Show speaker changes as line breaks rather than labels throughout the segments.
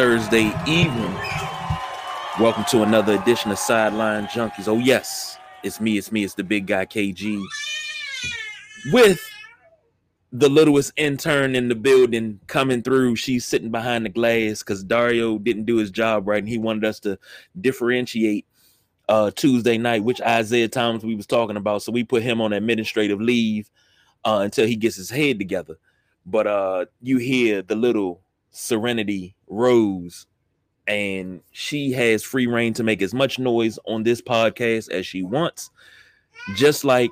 Thursday evening. Welcome to another edition of Sideline Junkies. Oh, yes, it's me, it's me, it's the big guy KG with the littlest intern in the building coming through. She's sitting behind the glass because Dario didn't do his job right and he wanted us to differentiate uh, Tuesday night, which Isaiah Thomas we was talking about. So we put him on administrative leave uh, until he gets his head together. But uh, you hear the little Serenity Rose, and she has free reign to make as much noise on this podcast as she wants, just like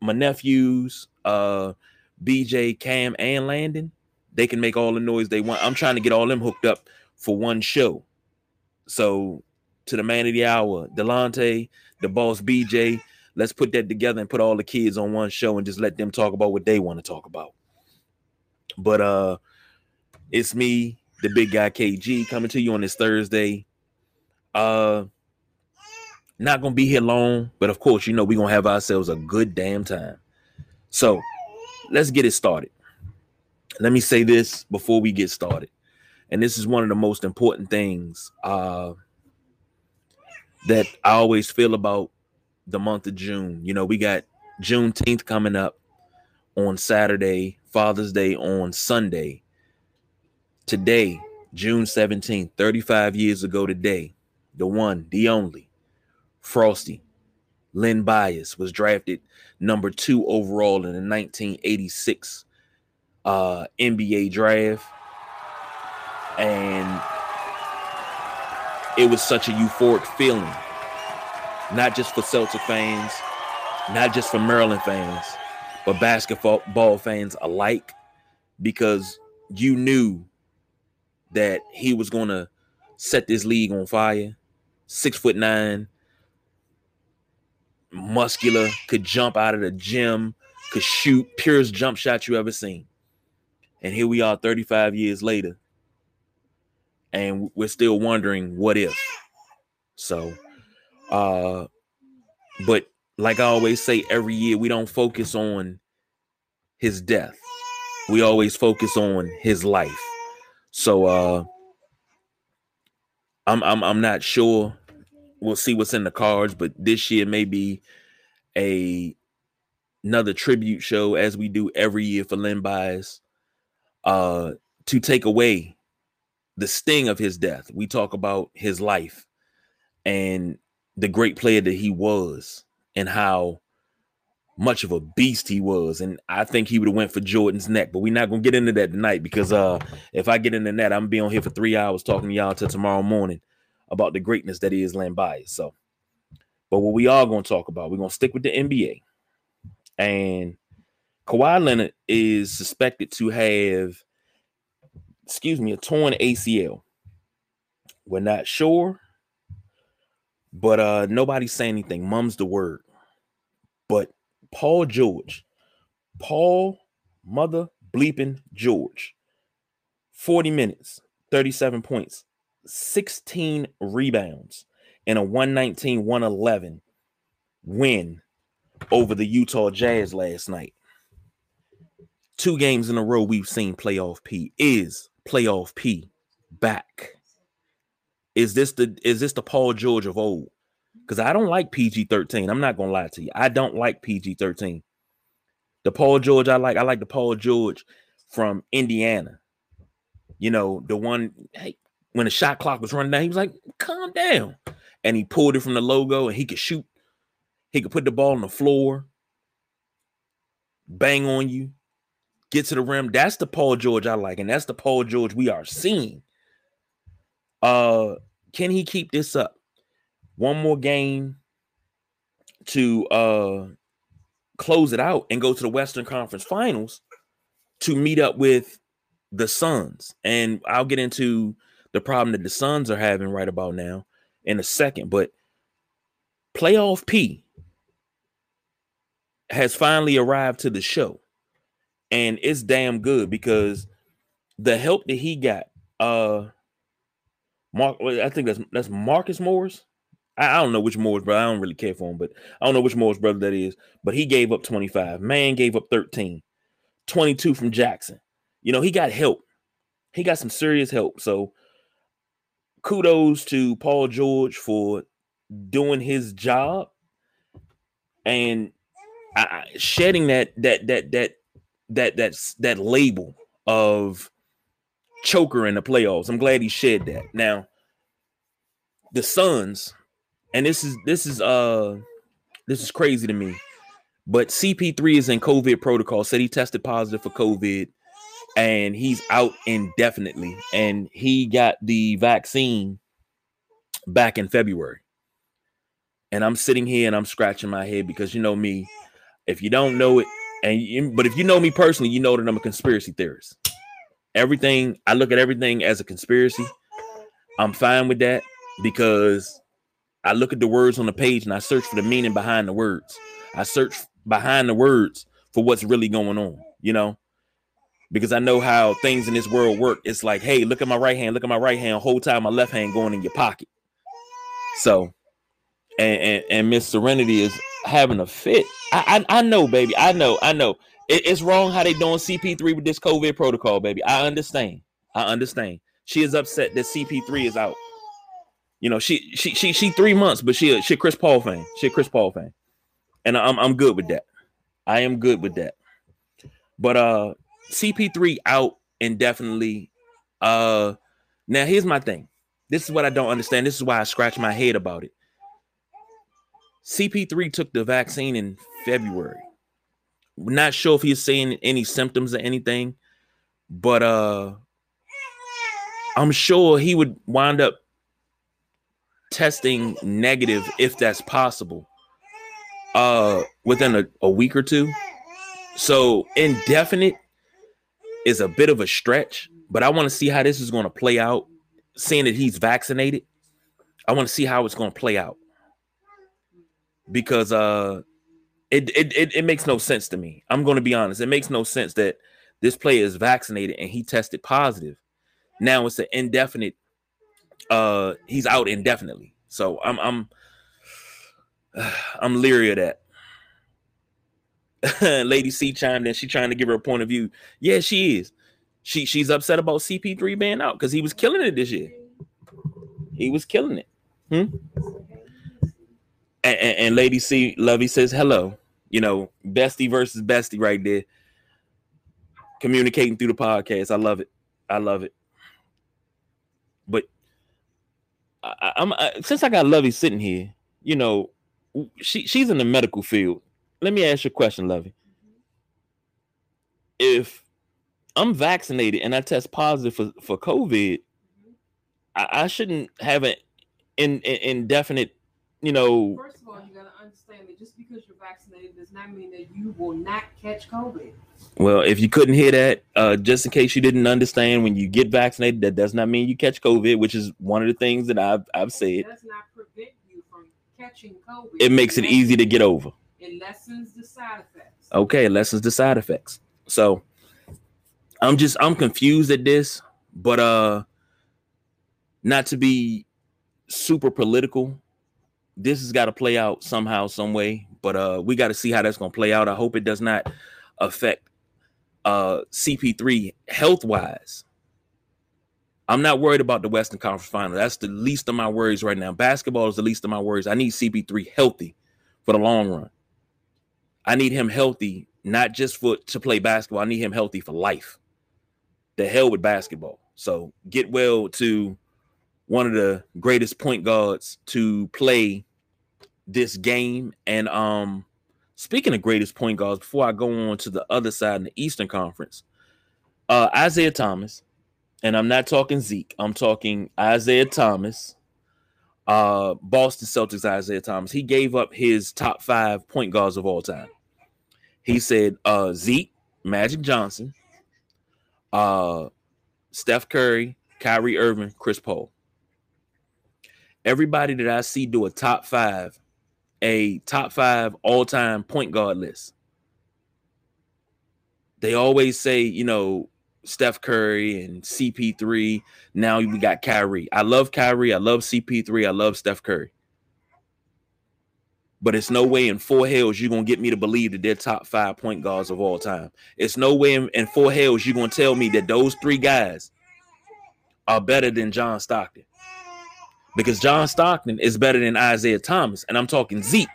my nephews, uh, BJ, Cam, and Landon. They can make all the noise they want. I'm trying to get all them hooked up for one show. So, to the man of the hour, Delonte, the boss, BJ, let's put that together and put all the kids on one show and just let them talk about what they want to talk about. But uh it's me, the big guy KG, coming to you on this Thursday. Uh not gonna be here long, but of course, you know, we're gonna have ourselves a good damn time. So let's get it started. Let me say this before we get started. And this is one of the most important things uh that I always feel about the month of June. You know, we got Juneteenth coming up on Saturday, Father's Day on Sunday. Today, June 17th, 35 years ago today, the one, the only, Frosty, Len Bias was drafted number two overall in the 1986 uh, NBA draft. And it was such a euphoric feeling, not just for Celtic fans, not just for Maryland fans, but basketball fans alike, because you knew that he was going to set this league on fire. Six foot nine, muscular, could jump out of the gym, could shoot, purest jump shot you ever seen. And here we are 35 years later. And we're still wondering what if. So, uh, but like I always say every year, we don't focus on his death. We always focus on his life. So uh I'm I'm I'm not sure. We'll see what's in the cards, but this year may be a another tribute show as we do every year for Len Bias uh to take away the sting of his death. We talk about his life and the great player that he was and how much of a beast he was. And I think he would have went for Jordan's neck, but we're not gonna get into that tonight because uh if I get into that, I'm gonna be on here for three hours talking to y'all till tomorrow morning about the greatness that is Len Bias. So, but what we are gonna talk about, we're gonna stick with the NBA. And Kawhi Leonard is suspected to have, excuse me, a torn ACL. We're not sure, but uh nobody's saying anything. Mum's the word. But Paul George, Paul Mother Bleeping George, 40 minutes, 37 points, 16 rebounds, and a 119 111 win over the Utah Jazz last night. Two games in a row we've seen playoff P. Is playoff P back? Is this the is this the Paul George of old? Because I don't like PG 13. I'm not gonna lie to you. I don't like PG 13. The Paul George I like, I like the Paul George from Indiana. You know, the one hey, when the shot clock was running down, he was like, calm down. And he pulled it from the logo and he could shoot, he could put the ball on the floor, bang on you, get to the rim. That's the Paul George I like, and that's the Paul George we are seeing. Uh, can he keep this up? One more game to uh close it out and go to the Western Conference Finals to meet up with the Suns. And I'll get into the problem that the Suns are having right about now in a second, but playoff P has finally arrived to the show. And it's damn good because the help that he got uh Mark I think that's that's Marcus Morris I, don't know which Morris brother. I don't really care for him, but I don't know which Morris brother that is. But he gave up 25. Man gave up 13. 22 from Jackson. You know, he got help. he got some serious help. So kudos to Paul George for doing his job and I, shedding that that that that that that's that label of choker in the playoffs. I'm glad he shed that. Now, the Suns, and this is this is uh this is crazy to me, but CP3 is in COVID protocol. Said he tested positive for COVID, and he's out indefinitely. And he got the vaccine back in February. And I'm sitting here and I'm scratching my head because you know me, if you don't know it, and you, but if you know me personally, you know that I'm a conspiracy theorist. Everything I look at everything as a conspiracy. I'm fine with that because I look at the words on the page and I search for the meaning behind the words. I search behind the words for what's really going on, you know, because I know how things in this world work. It's like, hey, look at my right hand, look at my right hand, whole time my left hand going in your pocket. So, and and, and Miss Serenity is having a fit. I, I, I know, baby. I know. I know. It, it's wrong how they doing CP3 with this COVID protocol, baby. I understand. I understand. She is upset that CP3 is out. You know, she she she she three months, but she she Chris Paul fan. She Chris Paul fan, and I'm I'm good with that. I am good with that. But uh, CP3 out indefinitely. Uh, now here's my thing. This is what I don't understand. This is why I scratch my head about it. CP3 took the vaccine in February. not sure if he's seeing any symptoms or anything, but uh I'm sure he would wind up testing negative if that's possible uh within a, a week or two. So indefinite is a bit of a stretch, but I want to see how this is going to play out. Seeing that he's vaccinated, I want to see how it's going to play out because uh it, it it it makes no sense to me. I'm going to be honest. It makes no sense that this player is vaccinated and he tested positive. Now it's an indefinite uh he's out indefinitely. So I'm I'm I'm leery of that. Lady C chimed in. She trying to give her a point of view. Yeah, she is. She she's upset about CP3 being out because he was killing it this year. He was killing it. Hmm? And, and, and Lady C Lovey says hello. You know, bestie versus bestie right there. Communicating through the podcast. I love it. I love it. But I, am since I got Lovey sitting here, you know, she she's in the medical field. Let me ask you a question, Lovey. If I'm vaccinated and I test positive for, for COVID, I, I shouldn't have an in, in, indefinite you know.
Understand that just because you're vaccinated does not mean that you will not catch COVID.
Well, if you couldn't hear that, uh, just in case you didn't understand, when you get vaccinated, that does not mean you catch COVID, which is one of the things that I've I've said.
It does not prevent you from catching COVID.
It makes it easy to get over.
It lessens the side effects.
Okay, it lessens the side effects. So I'm just I'm confused at this, but uh not to be super political, this has got to play out somehow, some way. But uh, we got to see how that's going to play out. I hope it does not affect uh, CP3 health wise. I'm not worried about the Western Conference Final. That's the least of my worries right now. Basketball is the least of my worries. I need CP3 healthy for the long run. I need him healthy, not just for to play basketball. I need him healthy for life. The hell with basketball. So get well to one of the greatest point guards to play this game. And um, speaking of greatest point guards, before I go on to the other side in the Eastern Conference, uh, Isaiah Thomas, and I'm not talking Zeke, I'm talking Isaiah Thomas, uh, Boston Celtics Isaiah Thomas. He gave up his top five point guards of all time. He said uh, Zeke, Magic Johnson, uh, Steph Curry, Kyrie Irving, Chris Paul. Everybody that I see do a top five a top five all time point guard list. They always say, you know, Steph Curry and CP3. Now we got Kyrie. I love Kyrie. I love CP3. I love Steph Curry. But it's no way in four hells you're gonna get me to believe that they're top five point guards of all time. It's no way in, in four hells you're gonna tell me that those three guys are better than John Stockton. Because John Stockton is better than Isaiah Thomas, and I'm talking Zeke.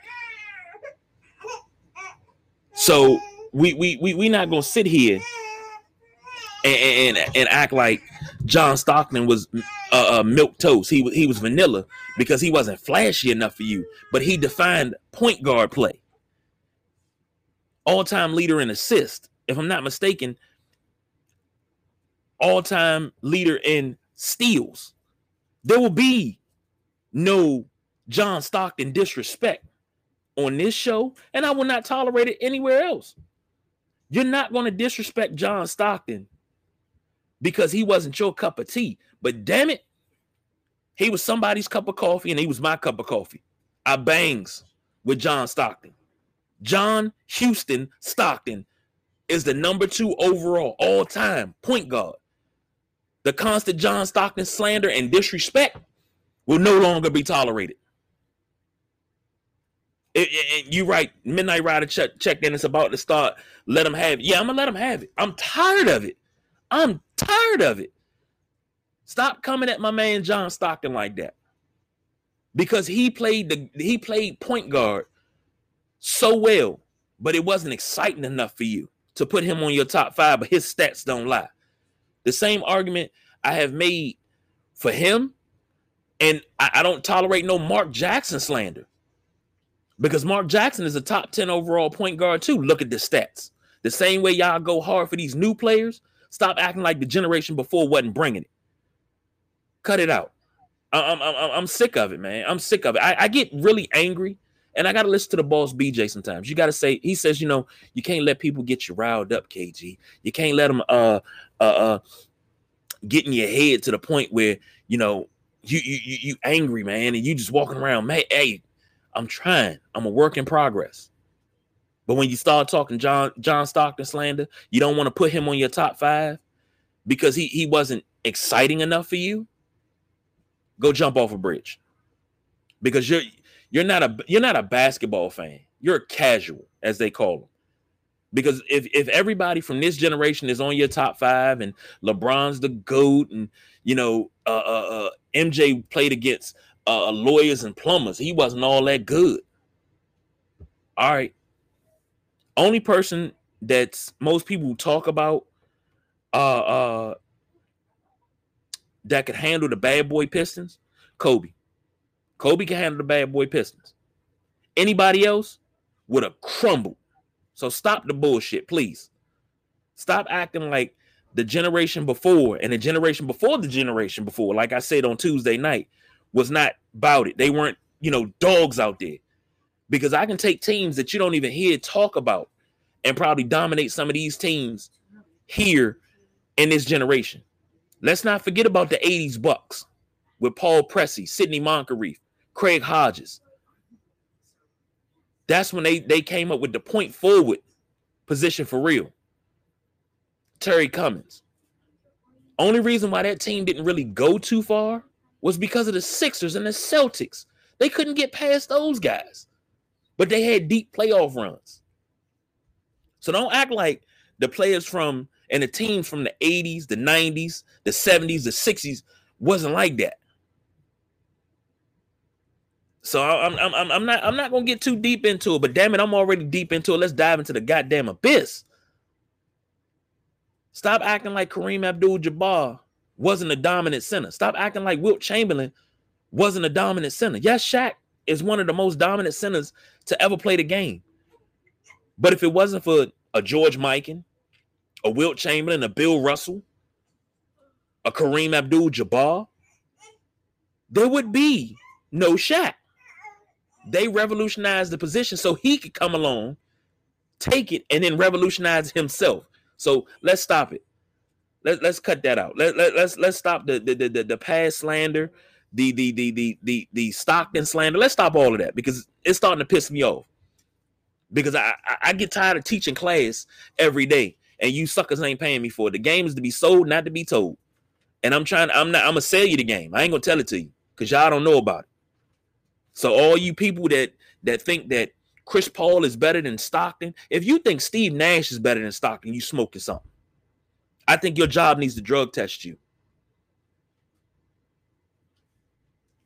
So we we we we not gonna sit here and and, and act like John Stockton was uh, uh, milk toast. He was he was vanilla because he wasn't flashy enough for you, but he defined point guard play. All time leader in assist, if I'm not mistaken. All time leader in steals. There will be no John Stockton disrespect on this show, and I will not tolerate it anywhere else. You're not going to disrespect John Stockton because he wasn't your cup of tea. But damn it, he was somebody's cup of coffee and he was my cup of coffee. I bangs with John Stockton. John Houston Stockton is the number two overall all time point guard. The constant John Stockton slander and disrespect will no longer be tolerated. It, it, it, you right, Midnight Rider check, checked in. It's about to start. Let him have it. Yeah, I'm gonna let him have it. I'm tired of it. I'm tired of it. Stop coming at my man John Stockton like that. Because he played the he played point guard so well, but it wasn't exciting enough for you to put him on your top five, but his stats don't lie. The same argument I have made for him, and I, I don't tolerate no Mark Jackson slander because Mark Jackson is a top 10 overall point guard, too. Look at the stats. The same way y'all go hard for these new players, stop acting like the generation before wasn't bringing it. Cut it out. I'm, I'm, I'm sick of it, man. I'm sick of it. I, I get really angry and I got to listen to the boss BJ sometimes. You got to say, he says, you know, you can't let people get you riled up, KG. You can't let them uh, uh, uh, get in your head to the point where, you know, you, you, you angry, man, and you just walking around, man, hey, I'm trying. I'm a work in progress. But when you start talking John John Stockton slander, you don't want to put him on your top five because he he wasn't exciting enough for you. Go jump off a bridge because you're you're not a you're not a basketball fan. You're a casual, as they call them. Because if if everybody from this generation is on your top five and LeBron's the goat and you know uh, uh, uh MJ played against uh, lawyers and plumbers. He wasn't all that good. All right. Only person that's most people talk about that could handle the bad boy Pistons, Kobe. Kobe can handle the bad boy Pistons. Anybody else would have crumbled. So stop the bullshit, please. Stop acting like the generation before and the generation before the generation before, like I said on Tuesday night, was not about it. They weren't, you know, dogs out there. Because I can take teams that you don't even hear talk about and probably dominate some of these teams here in this generation. Let's not forget about the 80s Bucks with Paul Pressey, Sidney Moncrief, Craig Hodges. That's when they, they came up with the point forward position for real. Terry Cummings. Only reason why that team didn't really go too far was because of the Sixers and the Celtics. They couldn't get past those guys, but they had deep playoff runs. So don't act like the players from and the teams from the 80s, the 90s, the 70s, the 60s wasn't like that. So I'm I'm I'm not I'm not gonna get too deep into it, but damn it, I'm already deep into it. Let's dive into the goddamn abyss. Stop acting like Kareem Abdul-Jabbar wasn't a dominant center. Stop acting like Wilt Chamberlain wasn't a dominant center. Yes, Shaq is one of the most dominant centers to ever play the game. But if it wasn't for a George Mikan, a Wilt Chamberlain, a Bill Russell, a Kareem Abdul-Jabbar, there would be no Shaq. They revolutionized the position so he could come along, take it, and then revolutionize himself. So let's stop it. Let, let's cut that out. Let, let, let's let's stop the the the, the past slander, the, the the the the the Stockton slander. Let's stop all of that because it's starting to piss me off. Because I, I, get tired of teaching class every day, and you suckers ain't paying me for it. The game is to be sold, not to be told. And I'm trying. I'm not. I'm gonna sell you the game. I ain't gonna tell it to you because y'all don't know about it. So all you people that that think that Chris Paul is better than Stockton, if you think Steve Nash is better than Stockton, you smoking something. I think your job needs to drug test you.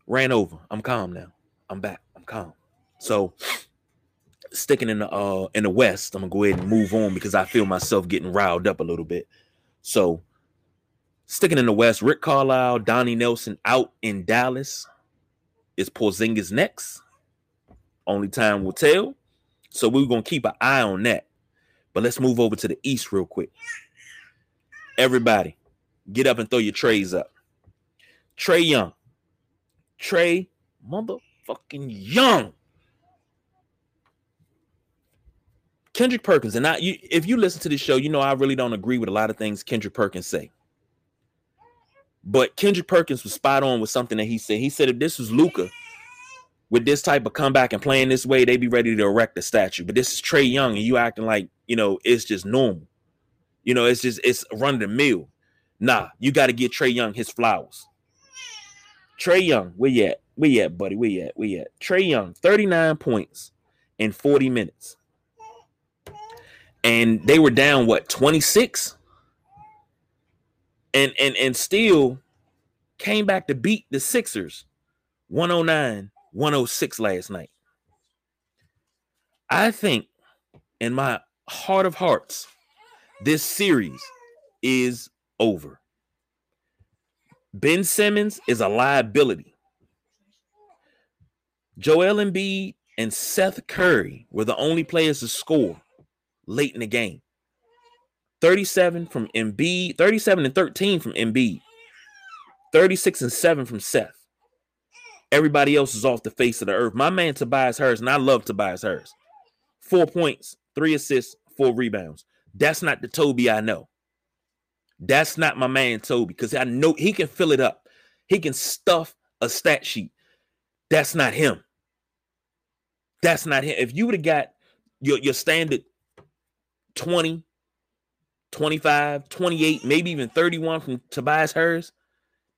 ran over. I'm calm now. I'm back. I'm calm. So sticking in the uh in the West, I'm gonna go ahead and move on because I feel myself getting riled up a little bit. So sticking in the West, Rick Carlisle, Donnie Nelson out in Dallas. Is Porzingis next? Only time will tell. So we're gonna keep an eye on that. But let's move over to the East real quick. Everybody, get up and throw your trays up. Trae Young. Trae motherfucking Young. Kendrick Perkins, and I, you, if you listen to this show, you know I really don't agree with a lot of things Kendrick Perkins say. But Kendrick Perkins was spot on with something that he said. He said if this was Luka with this type of comeback and playing this way, they'd be ready to erect a statue. But this is Trae Young, and you acting like you know it's just normal. You know, it's just it's run the mill. Nah, you got to get Trae Young his flowers. Trae Young, where you at? Where you at, buddy? Where you at? Where you at? Trae Young, 39 points in 40 minutes. And they were down what 26? And and and still came back to beat the Sixers 109 106 last night. I think in my heart of hearts, this series is over. Ben Simmons is a liability. Joel Embiid and Seth Curry were the only players to score late in the game. 37 from Embiid, 37 and 13 from Embiid, 36 and 7 from Seth. Everybody else is off the face of the earth. My man Tobias Harris, and I love Tobias Harris. Four points, three assists, four rebounds. That's not the Toby I know. That's not my man Toby because I know he can fill it up. He can stuff a stat sheet. That's not him. That's not him. If you would have got your, your standard 20, 25, 28, maybe even 31 from Tobias Harris,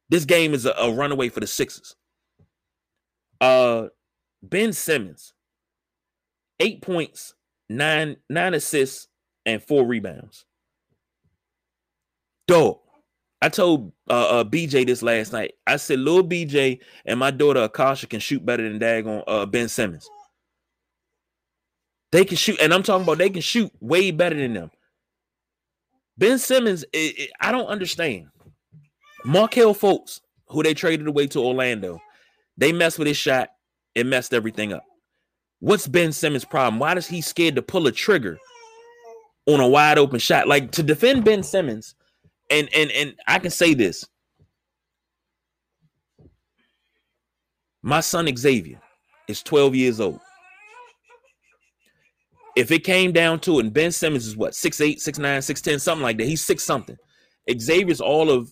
this game is a, a runaway for the Sixers. Uh Ben Simmons, eight points, nine, nine assists, and four rebounds. Dog. I told uh, uh, BJ this last night. I said, little BJ and my daughter Akasha can shoot better than Dagon uh, Ben Simmons. They can shoot, and I'm talking about they can shoot way better than them. Ben Simmons, it, it, I don't understand. Markelle Fultz, who they traded away to Orlando, they messed with his shot. It messed everything up. What's Ben Simmons' problem? Why does he scared to pull a trigger on a wide open shot? Like to defend Ben Simmons, and and and I can say this. My son Xavier is 12 years old. If it came down to it, and Ben Simmons is what, 6'8, 6'9, 6'10, something like that. He's six something. Xavier's all of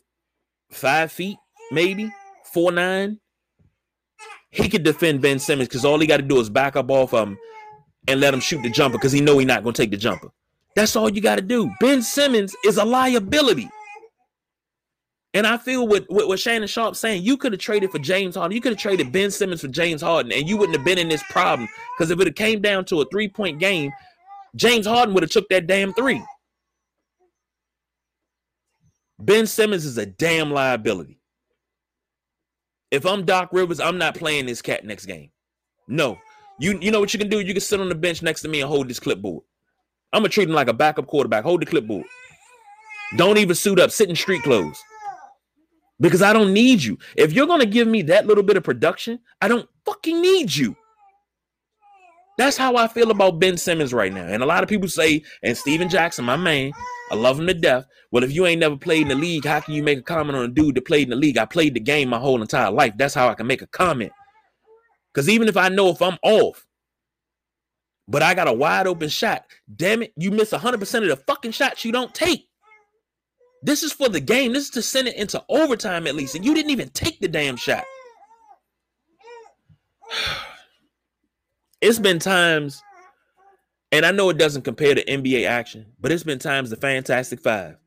five feet, maybe, four nine. He could defend Ben Simmons because all he got to do is back up off him and let him shoot the jumper because he know he's not gonna take the jumper. That's all you got to do. Ben Simmons is a liability. And I feel what, what, what Shannon Sharpe saying, you could have traded for James Harden. You could have traded Ben Simmons for James Harden, and you wouldn't have been in this problem. Because if it had came down to a three-point game, James Harden would have took that damn three. Ben Simmons is a damn liability. If I'm Doc Rivers, I'm not playing this cat next game. No. You you know what you can do? You can sit on the bench next to me and hold this clipboard. I'm gonna treat him like a backup quarterback. Hold the clipboard. Don't even suit up. Sit in street clothes because I don't need you. If you're to give me that little bit of production, I don't fucking need you. That's how I feel about Ben Simmons right now. And a lot of people say, and Stephen Jackson, my man, I love him to death. Well, if you ain't never played in the league, how can you make a comment on a dude that played in the league? I played the game my whole entire life. That's how I can make a comment. Because even if I know if I'm off, but I got a wide open shot, damn it, you miss 100% of the fucking shots you don't take. This is for the game. This is to send it into overtime at least. And you didn't even take the damn shot. It's been times, and I know it doesn't compare to NBA action, but it's been times the Fantastic Five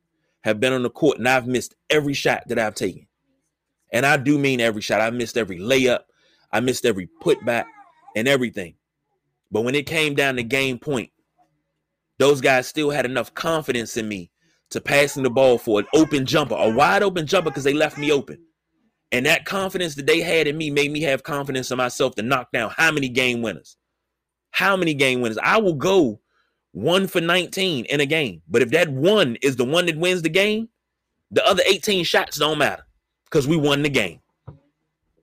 have been on the court and I've missed every shot that I've taken. And I do mean every shot. I missed every layup, I missed every putback and everything. But when it came down to game point, those guys still had enough confidence in me to passing the ball for an open jumper, a wide open jumper, because they left me open. And that confidence that they had in me made me have confidence in myself to knock down how many game winners? How many game winners? I will go one for 19 in a game. But if that one is the one that wins the game, the other 18 shots don't matter because we won the game.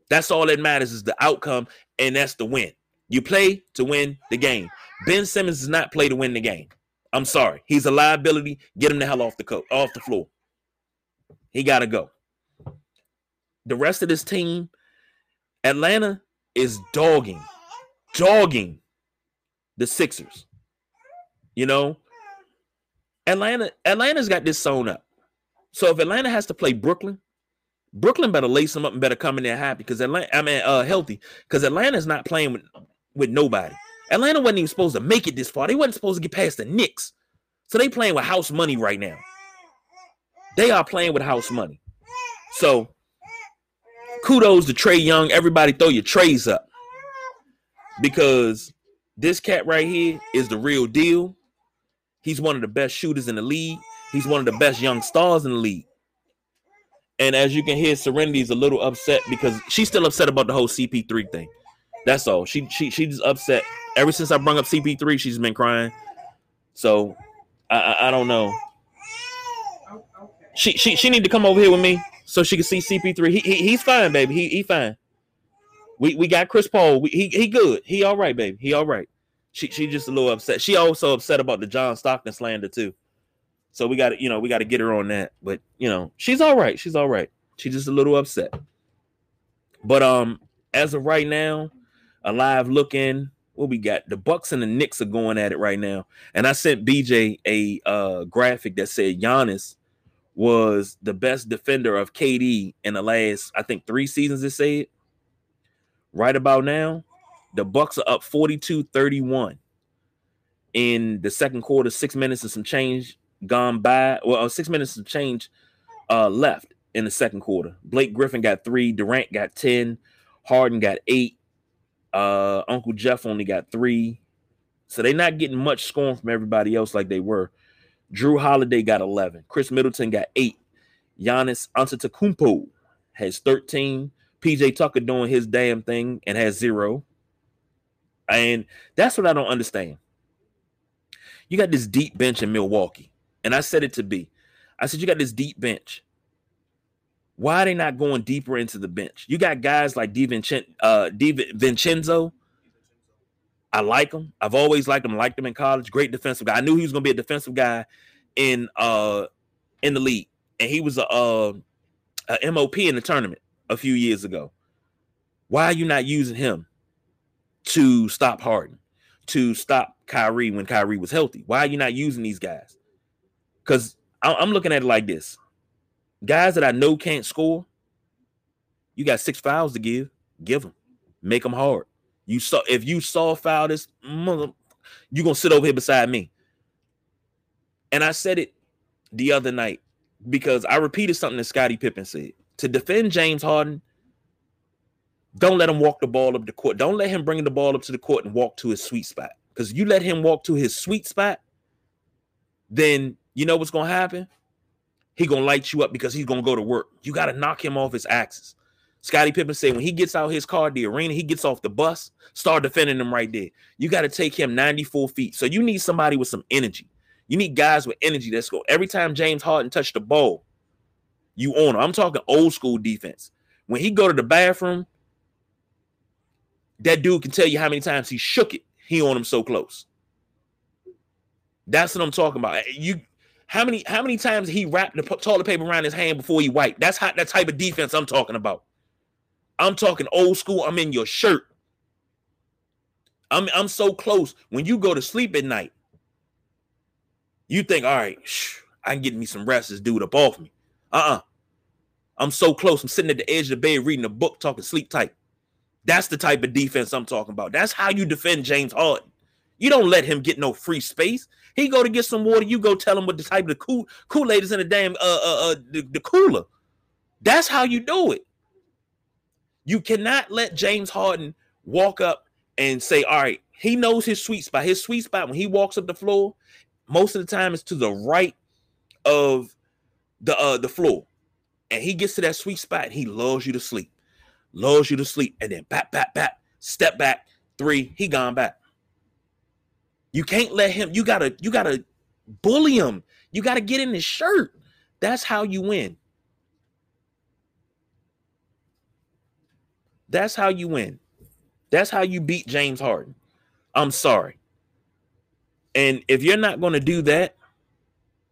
That's all that matters is the outcome, and that's the win. You play to win the game. Ben Simmons does not play to win the game. I'm sorry. He's a liability. Get him the hell off the coat, off the floor. He gotta go. The rest of this team, Atlanta is dogging, dogging the Sixers. You know, Atlanta, Atlanta's got this sewn up. So if Atlanta has to play Brooklyn, Brooklyn better lace them up and better come in there happy because Atlanta, I mean, uh, healthy because Atlanta's not playing with with nobody. Atlanta wasn't even supposed to make it this far. They wasn't supposed to get past the Knicks, so they playing with house money right now. They are playing with house money. So kudos to Trae Young. Everybody throw your trays up because this cat right here is the real deal. He's one of the best shooters in the league. He's one of the best young stars in the league. And as you can hear, Serenity's a little upset because she's still upset about the whole CP3 thing. That's all. She she she's upset. Ever since I brought up CP3, she's been crying. So I I, I don't know. She she she need to come over here with me so she can see CP3. He, he he's fine, baby. He he fine. We we got Chris Paul. We, he he good. He all right, baby. He all right. She she just a little upset. She also upset about the John Stockton slander too. So we got to, you know, we got to get her on that. But you know, she's all right. She's all right. She's just a little upset. But um, as of right now, alive looking. What we got? The Bucks and the Knicks are going at it right now. And I sent BJ a uh, graphic that said Giannis was the best defender of KD in the last, I think, three seasons. It said right about now, the Bucks are up 42-31 in the second quarter, six minutes and some change gone by. Well, uh, six minutes and change uh, left in the second quarter. Blake Griffin got three, Durant got 10, Harden got eight, uh, Uncle Jeff only got three. So they're not getting much scoring from everybody else like they were. Jrue Holiday got 11. Khris Middleton got eight. Giannis Antetokounmpo has 13. PJ Tucker doing his damn thing and has zero. And that's what I don't understand. You got this deep bench in Milwaukee. And I said it to be. I said, you got this deep bench. Why are they not going deeper into the bench? You got guys like. Uh, DiVincenzo. I like him. I've always liked him. Liked him in college. Great defensive guy. I knew he was going to be a defensive guy in uh in the league, and he was a, a, a MOP in the tournament a few years ago. Why are you not using him to stop Harden, to stop Kyrie when Kyrie was healthy? Why are you not using these guys? Because I'm looking at it like this: guys that I know can't score, you got six fouls to give. Give them, make them hard. You saw if you saw foul this mother, you gonna sit over here beside me. And I said it the other night because I repeated something that Scottie Pippen said. To defend James Harden, don't let him walk the ball up the court. Don't let him bring the ball up to the court and walk to his sweet spot. Because you let him walk to his sweet spot, then you know what's gonna happen? He gonna light you up because he's gonna go to work. You gotta knock him off his axis. Scottie Pippen said when he gets out his car, the arena, he gets off the bus, start defending him right there. You got to take him 94 feet. So you need somebody with some energy. You need guys with energy that's go. Every time James Harden touched the ball, you own him. I'm talking old school defense. When he go to the bathroom, that dude can tell you how many times he shook it. He on him so close. That's what I'm talking about. You how many how many times he wrapped the toilet paper around his hand before he wiped? That's how that type of defense I'm talking about. I'm talking old school. I'm in your shirt. I'm I'm so close. When you go to sleep at night, you think, all right, shh, I can get me some rest. This dude up off me. Uh-uh. I'm so close. I'm sitting at the edge of the bed reading a book, talking sleep tight. That's the type of defense I'm talking about. That's how you defend James Harden. You don't let him get no free space. He go to get some water. You go tell him what the type of the cool Kool Aid is in the damn uh uh, uh the, the cooler. That's how you do it. You cannot let James Harden walk up and say, all right, he knows his sweet spot. His sweet spot when he walks up the floor, most of the time is to the right of the uh the floor. and he gets to that sweet spot, he lulls you to sleep, lulls you to sleep, and then back, back, back, step back, three, he gone back. You can't let him, you gotta, you gotta bully him. You gotta get in his shirt. That's how you win. That's how you win. That's how you beat James Harden. I'm sorry. And if you're not going to do that,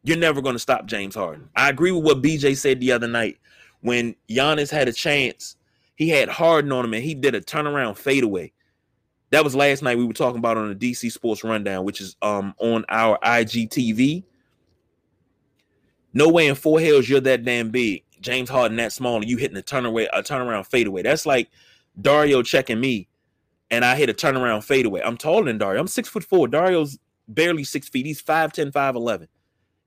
you're never going to stop James Harden. I agree with what BJ said the other night when Giannis had a chance. He had Harden on him and he did a turnaround fadeaway. That was last night we were talking about on the DC Sports Rundown, which is um on our IGTV. No way in four hells you're that damn big. James Harden that small and you hitting a turnaround a turnaround fadeaway. That's like Dario checking me and I hit a turnaround fadeaway. I'm taller than Dario. I'm six foot four. Dario's barely six feet. He's 5'10, 5'11.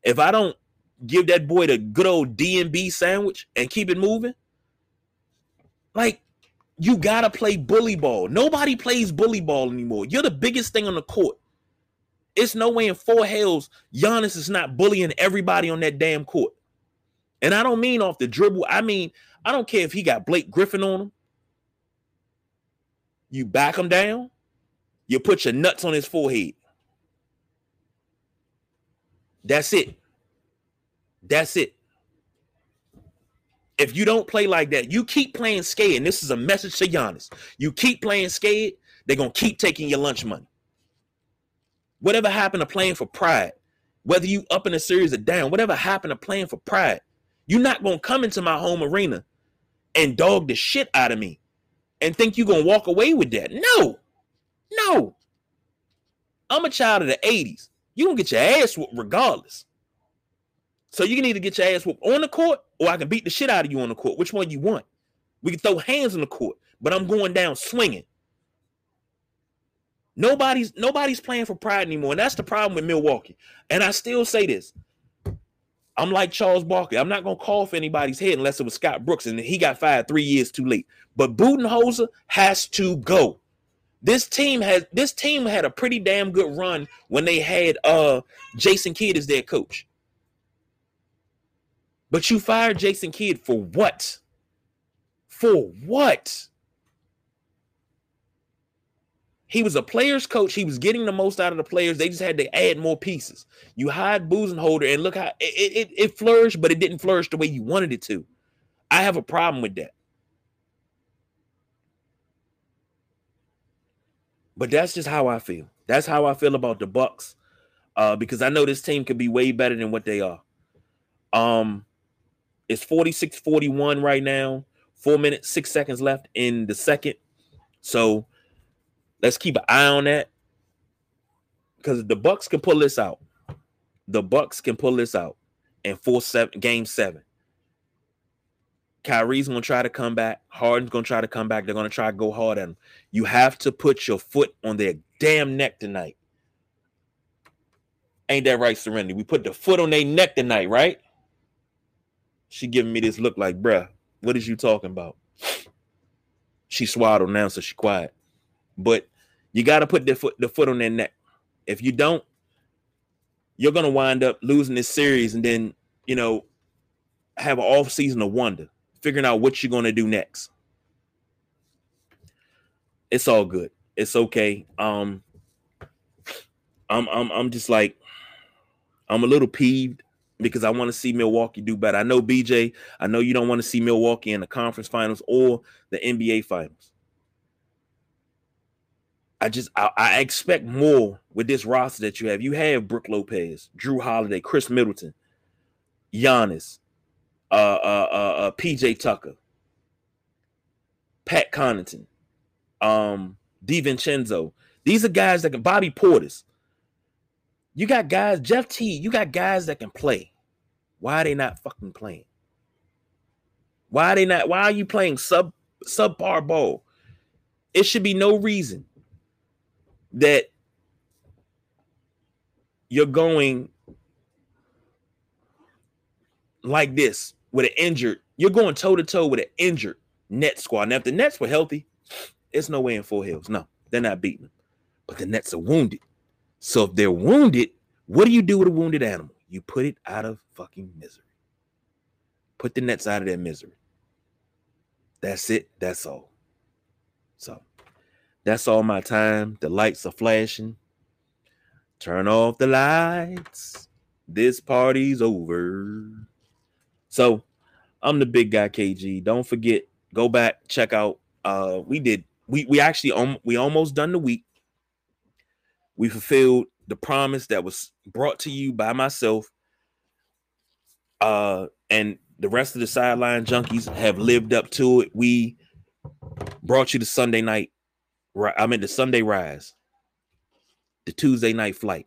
If I don't give that boy the good old DMB sandwich and keep it moving, like you gotta play bully ball. Nobody plays bully ball anymore. You're the biggest thing on the court. It's no way in four hells Giannis is not bullying everybody on that damn court. And I don't mean off the dribble. I mean, I don't care if he got Blake Griffin on him. You back him down, you put your nuts on his forehead. That's it. That's it. If you don't play like that, you keep playing scared. And this is a message to Giannis. You keep playing scared, they're gonna keep taking your lunch money. Whatever happened to playing for pride, whether you up in a series or down, whatever happened to playing for pride, you're not gonna come into my home arena and dog the shit out of me and think you're gonna walk away with that. No, no. I'm a child of the 80s. You're gonna get your ass whooped regardless. So you can either get your ass whooped on the court or I can beat the shit out of you on the court. Which one you want? We can throw hands on the court, but I'm going down swinging. Nobody's nobody's playing for pride anymore, and that's the problem with Milwaukee. And I still say this: I'm like Charles Barkley. I'm not gonna call for anybody's head unless it was Scott Brooks, and he got fired three years too late. But Budenholzer has to go. This team has this team had a pretty damn good run when they had uh Jason Kidd as their coach. But you fired Jason Kidd for what? For what? He was a player's coach. He was getting the most out of the players. They just had to add more pieces. You hired Budenholzer, and look how it, it, it flourished, but it didn't flourish the way you wanted it to. I have a problem with that. But that's just how I feel. That's how I feel about the Bucks. Uh, because I know this team could be way better than what they are. Um, it's 46-41 right now. Four minutes, six seconds left in the second. So let's keep an eye on that. Because the Bucks can pull this out. The Bucks can pull this out in four seven game seven. Kyrie's gonna try to come back. Harden's gonna try to come back. They're gonna try to go hard at him. You have to put your foot on their damn neck tonight. Ain't that right, Serenity? We put the foot on their neck tonight, right? She giving me this look like, bruh, what is you talking about? She swaddled now, so she quiet. But you got to put the foot the foot on their neck. If you don't, you're gonna wind up losing this series and then you know have an off season of wonder, figuring out what you're gonna do next. It's all good. It's okay. Um, I'm I'm I'm just like I'm a little peeved because I want to see Milwaukee do better. I know BJ, I know you don't want to see Milwaukee in the conference finals or the NBA finals. I just I, I, expect more with this roster that you have. You have Brook Lopez, Jrue Holiday, Khris Middleton, Giannis, uh, uh, uh, uh PJ Tucker, Pat Connaughton, um, DiVincenzo. These are guys that can Bobby Portis. You got guys, Jeff T. You got guys that can play. Why are they not fucking playing? Why are they not? Why are you playing sub subpar ball? It should be no reason that you're going like this with an injured, you're going toe to toe with an injured net squad. Now, if the Nets were healthy, it's no way in four hills. No, they're not beating them. But the Nets are wounded. So if they're wounded, what do you do with a wounded animal? You put it out of fucking misery. Put the Nets out of their misery. That's it. That's all. So that's all my time. The lights are flashing. Turn off the lights. This party's over. So I'm the big guy KG. Don't forget, go back, check out. Uh, we did we we actually we almost done the week. We fulfilled the promise that was brought to you by myself. Uh, and the rest of the sideline junkies have lived up to it. We brought you the Sunday night, I mean the Sunday rise, the Tuesday night flight,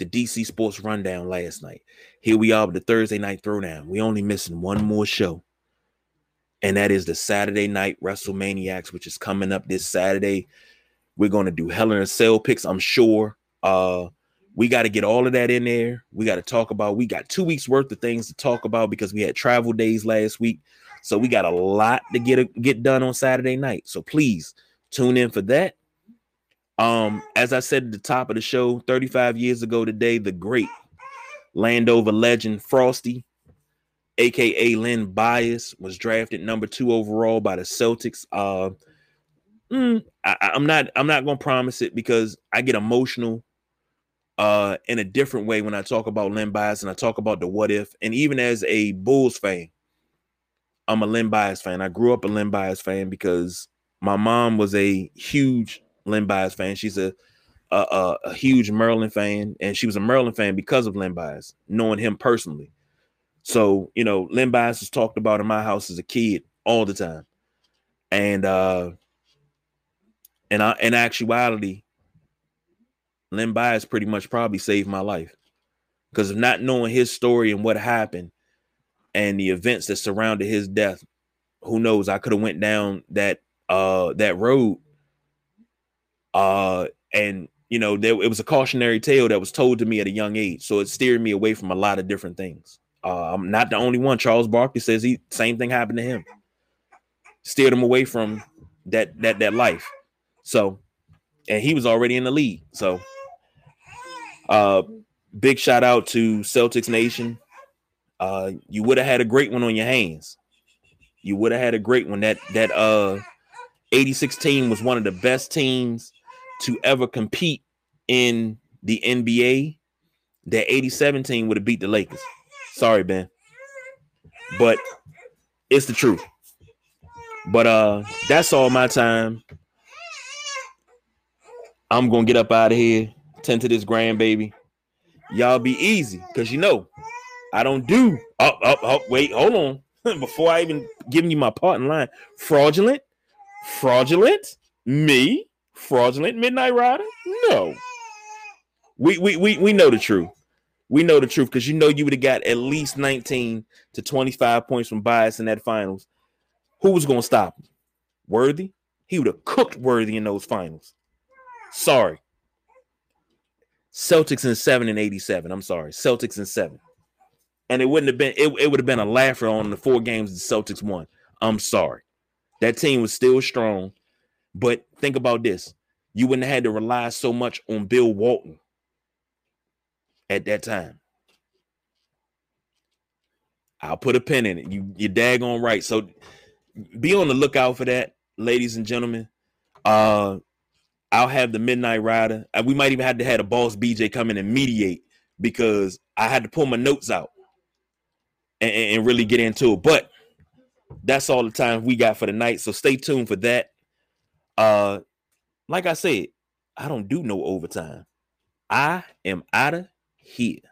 the DC Sports rundown last night. Here we are with the Thursday night throwdown. We only missing one more show, and that is the Saturday night WrestleManiacs, which is coming up this Saturday. We're going to do Hell in a Cell picks, I'm sure. Uh, we got to get all of that in there. We got to talk about. We got two weeks worth of things to talk about because we had travel days last week, so we got a lot to get a, get done on Saturday night. So please tune in for that. Um, as I said at the top of the show, 35 years ago today, the great Landover legend Frosty, aka Len Bias, was drafted number two overall by the Celtics. Uh, mm, I, I'm not. I'm not gonna promise it because I get emotional uh, in a different way when I talk about Len Bias and I talk about the what if. And even as a Bulls fan, I'm a Len Bias fan. I grew up a Len Bias fan because my mom was a huge Len Bias fan. She's a a, a, huge Maryland fan, and she was a Maryland fan because of Len Bias, knowing him personally. So, you know, Len Bias was talked about in my house as a kid all the time. And uh and I in actuality, Len Bias pretty much probably saved my life because of not knowing his story and what happened and the events that surrounded his death. Who knows? I could have went down that uh that road. Uh and you know, there it was a cautionary tale that was told to me at a young age. So it steered me away from a lot of different things. Uh, I'm not the only one. Charles Barkley says he same thing happened to him. Steered him away from that that that life. So and he was already in the league. So uh, big shout out to Celtics Nation. Uh, you would have had a great one on your hands. You would have had a great one. That that uh 86 team was one of the best teams to ever compete in the NBA. That 87 team would have beat the Lakers. Sorry, Ben. But it's the truth. But uh that's all my time. I'm gonna get up out of here tend to this grandbaby. Y'all be easy because you know I don't do up, up, up. Wait, hold on. Before I even give you my part in line, fraudulent, fraudulent, me, fraudulent midnight rider. No, we we we we know the truth. We know the truth because you know you would have got at least 19 to 25 points from bias in that finals. Who was going to stop him? Worthy? He would have cooked Worthy in those finals. Sorry. Celtics in seven and 87. I'm sorry, Celtics in seven. And it wouldn't have been, it, it would have been a laugher on the four games the Celtics won. I'm sorry. That team was still strong. But think about this you wouldn't have had to rely so much on Bill Walton at that time. I'll put a pin in it. You you're daggone right. So be on the lookout for that, ladies and gentlemen. Uh I'll have the Midnight Rider. We might even have to have a boss BJ come in and mediate because I had to pull my notes out and, and really get into it. But that's all the time we got for the night. So stay tuned for that. Uh, like I said, I don't do no overtime. I am out of here.